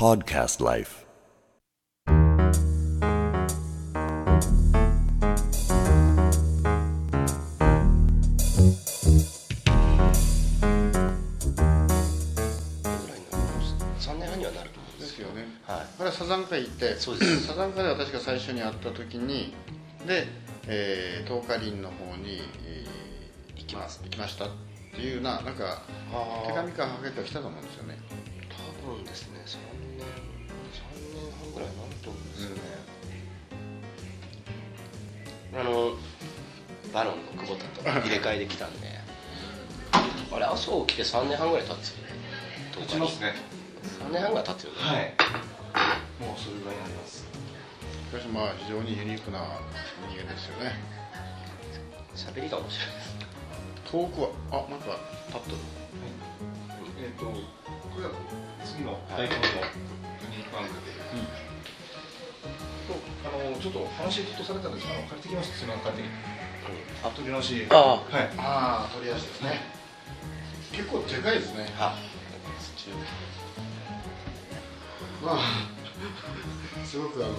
Podcast Life. 3年半にはなると思うんでよ。ですすよね。はい。これはサザンカ行ってそうです。サザンカで私が最初に会った時にで、えー、東華林の方に、えー行きます。行きましたっていうななんか手紙かはがきが来たと思うんですよね。多分ですね3年あのバロンの久保田と入れ替えできたんで。あれ麻生来て3年半ぐらい経つよね。立ちますね。3年半ぐらい経つよね。はい。もうそれぐらいになります。しかしまあ非常にユニークな人間ですよね。喋りが面白いです。遠くはあなんか立ってるえっ、とこれは次の大根のユニークアングルで、あのちょっと話ずっとされたんですがあの借りてきました。すみません借りてきあ。取り直し。あはい。ああ取り出しですね。結構でかいですね。あまあすごくあの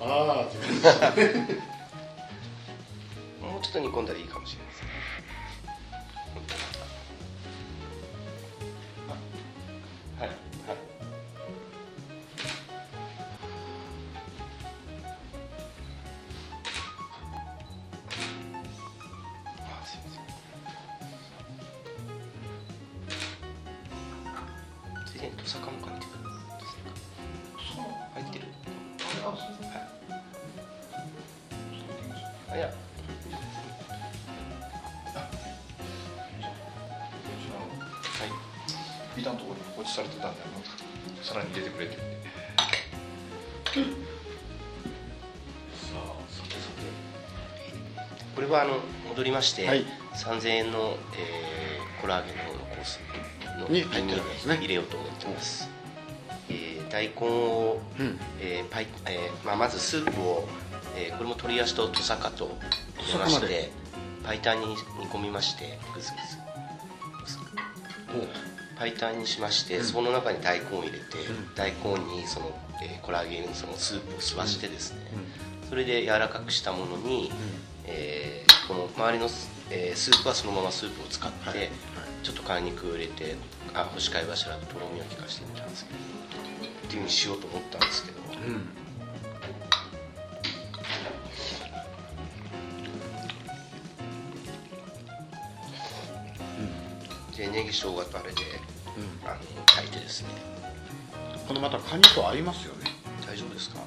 あのああって感じ。ですねもうちょっと煮込んだらいいかもしれないですねつい。でにトサカも書いてくるトサカ入ってるはいあいやはい。ビタのところに放置されてたんであのさらに入れてくれってさあさてさこれはあの戻りまして、はい。3000円の、えーコラーゲンのコース。のに入ってるわけですね。入れようと思ってます、えー大根を、うん。えーパイえーまあ、まずスープを、えーこれも鶏足とトサカと入れましてパイタンに煮込みましてグズグズ。パイタンにしまして、その中に大根を入れて、大根にその、えーコラーゲンそのスープを吸わしてですね、それで柔らかくしたものに、えーこの周りのス,、えースープはそのままスープを使って、はいはいちょっと貝肉を入れてあ干し貝柱ととろみを効かしてみたんですけどっていうふうにしようと思ったんですけど、うん。でネギ生姜とあれで、あの炊いてですね。このまたカニと合いますよね。大丈夫ですか、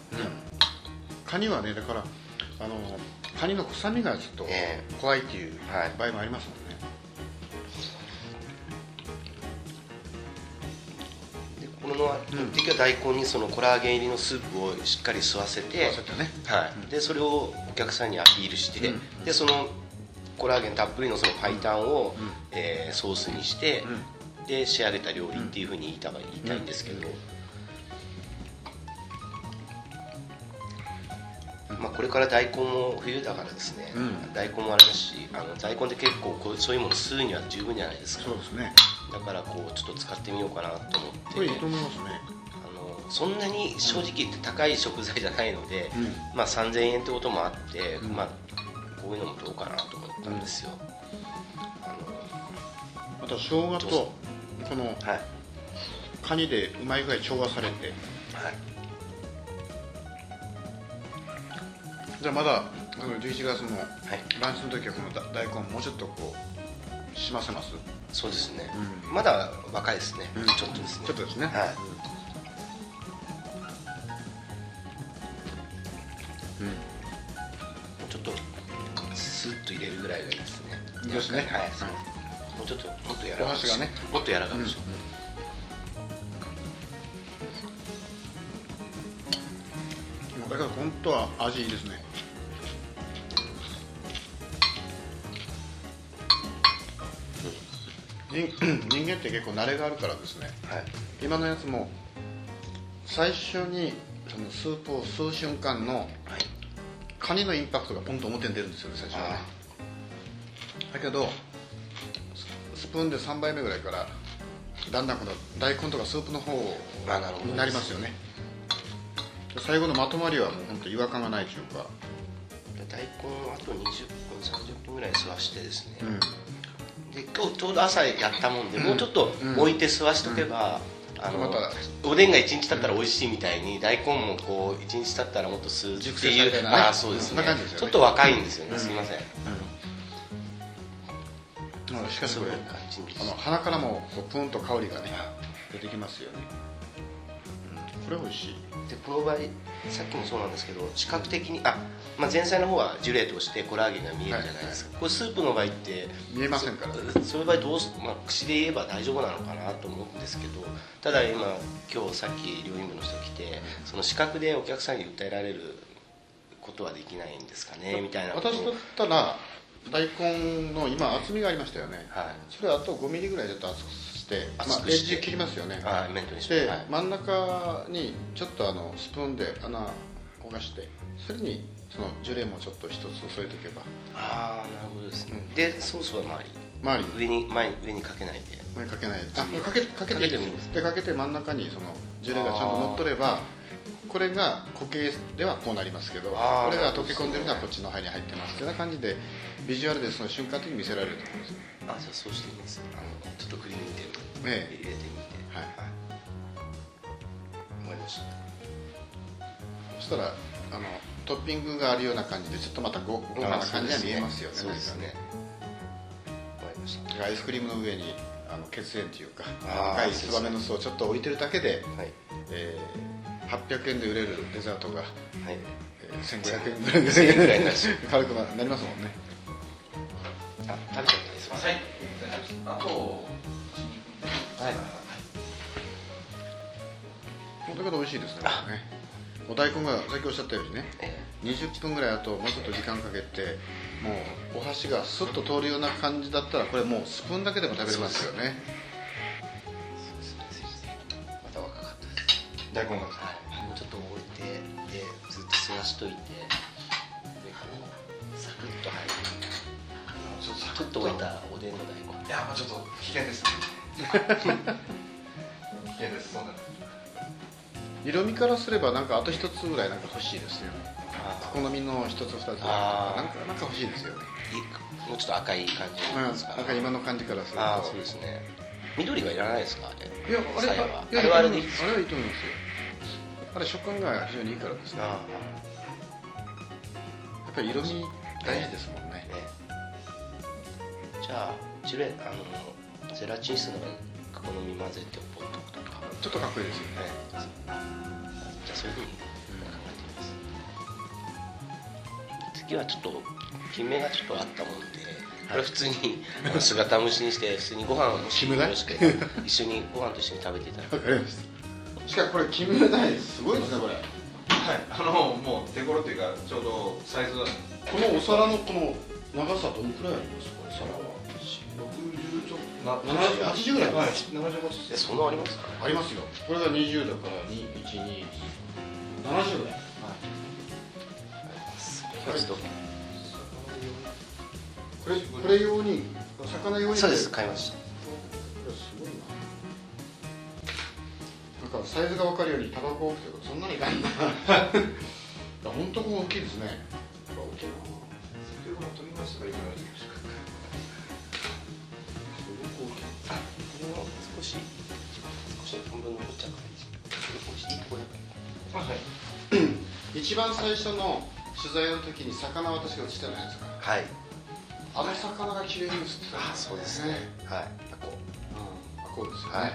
カニはねだからあのカニの臭みがちょっとえ怖いっていうはい。場合もありますもんね、でこの目的は大根にそのコラーゲン入りのスープをしっかり吸わせてね。はい、でそれをお客さんにアピールして、うん。でそのコラーゲンたっぷりのそのパイタンを、えーソースにして、で仕上げた料理っていうふうに言いた言いたいんですけど、まあ、これから大根も冬だからですね、うん。大根もあれだしあの大根って結構こうそういうもの吸うには十分じゃないですか。そうですねだからこうちょっと使ってみようかなと思って。これいいと思いますね。あのそんなに正直言って高い食材じゃないので、うん。まあ、3000円ってこともあって、ん。まあ、こういうのもどうかなと思ったんですよ、ああと生姜とこののはい。カニでうまい具合調和されて。はい。じゃあまだあの11月のはい。ランチの時はこのだ大根もうちょっとこうしませます？そうですね、うん。まだ若いですね、うん。ちょっとですね。ちょっとですね。はい。うん。もうちょっとスッと入れるぐらいがいいですね。いいですね。はい、もうちょっともっと柔らかくね。もっと柔らかくし。ようん。だから本当は味いいですね人 人間って結構慣れがあるからですね。うはい。今のやつも最初にそのスープを吸う瞬間のはい。カニのインパクトがポンと表に出るんですよね最初はね。だけどススプーンで3杯目ぐらいからだんだんこの大根とかスープの方になりますよね。最後のまとまりはもう本当違和感がないというか、大根をあと20分30分ぐらい吸わしてですね、うん、で今日ちょうど朝やったもんで、もうちょっと置いて吸わしとけば、あのまたおでんが1日経ったら美味しいみたいに大根もこう1日経ったらもっと吸うっていうああそうですね。ね。ちょっと若いんですよね、うん。すいません。うん、しかしこれあの鼻からもこうプンと香りがね出てきますよね、うん、これ美味しいでこの場合さっきもそうなんですけど視覚的にあ、まあ、前菜の方はジュレとしてコラーゲンが見えるじゃないですか、これスープの場合って見えませんから。そそういう場合どうす、まあ、口で言えば大丈夫なのかなと思うんですけどただ今今日さっき料理部の人来てその視覚でお客さんに訴えられることはできないんですかねみたいな私だったら大根の今厚みがありましたよね。はい。それをあと5ミリぐらいちょっと厚くしてまあ、エッジ切りますよね。あメントにして。で、はい。真ん中にちょっとあのスプーンで穴を焦がしてそれにそのジュレもちょっと一つ添えておけば。ああなるほどですね、うんでソースは周り。周り。に上に前に上にかけないで。上にかけないあかけかけていいです。でかけて真ん中にそのジュレがちゃんと乗っとればこれが固形ではこうなりますけどこれが溶け込んでるのはこっちの肺に入ってますってな感じでビジュアルでその瞬間的に見せられると思うんですよあじゃあそうしてみます。あのちょっとクリーム入れるええ。入れてみて。はいわかりました。そしたらあのトッピングがあるような感じでちょっとまたご豪華な感じには見えますよね。そうですね。アイスクリームの上にあの血縁というか赤いツバメの巣をちょっと置いてるだけで、はい。えー800円で売れるデザートが、はい。えー1500円ぐらいで1000円ぐらいになる。し 軽くななりますもんねだけど美味しいですねお大根がさっきおっしゃったようにねえ20分ぐらいあともうちょっと時間かけてもうお箸がスッと通るような感じだったらこれもうスプーンだけでも食べれますよね。また。若かったです。大根が。はい。もうちょっと置いてでずっと吸わしといてでこうサクッと入る。ちょっとちょっと置いたおでんの大根。いやもうちょっと危険です 危険です。そうなんです色味からすればなんかあと一つぐらいなんか欲しいですよね。あ好みの一つ二つなんかなんか欲しいですよね。いもうちょっと赤い感じまあですか？なんか今の感じからすると。そうですね。緑はいらないですか？あれ？いやあれは。ああれはあれでいいですあれはいいと思いますよ。あれ食感が非常にいいからですね。やあっぱり色味大事ですもんね。あねじゃあジュレあのゼラチン質の好み混ぜてポッとくと。かちょっとかっこいいですよね。はいじゃあそういうふうに考えてみます。次はちょっと金目がちょっとあったもんでこれ普通に姿蒸しにして普通にご飯をもしよろしけ一緒にご飯と一緒に食べていただく。わかりました。しかもこれ金目鯛すごいですねこれ。はい。あのもう手頃っていうかちょうどサイズはこのお皿のこの長さどのくらいあります？これ皿は60ちょっとな70 80ぐらい。はい78えそんなありますか？ありますよ。これが20だから212 70ぐらいこれちょっとこれこれ用に魚用に。そうです買いました。これすごいな。なんかサイズが分かるようにタバコ多くてそんなに。いらんな本当こう大きいですね。大きいな。先ほど取りましたがいくらでしたか？少し少し半分残っちゃうかはい。一番最初の取材の時に魚私が映したじゃないですか。はい。あの魚が綺麗に映ってたあそうですね。はい。こう。こうですよね、はい。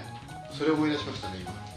それを思い出しましたね今